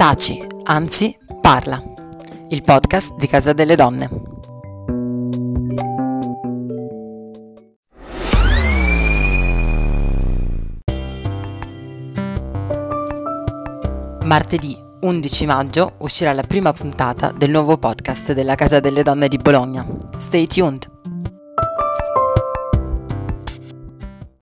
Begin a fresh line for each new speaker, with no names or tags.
Taci, anzi parla, il podcast di Casa delle Donne. Martedì 11 maggio uscirà la prima puntata del nuovo podcast della Casa delle Donne di Bologna. Stay tuned!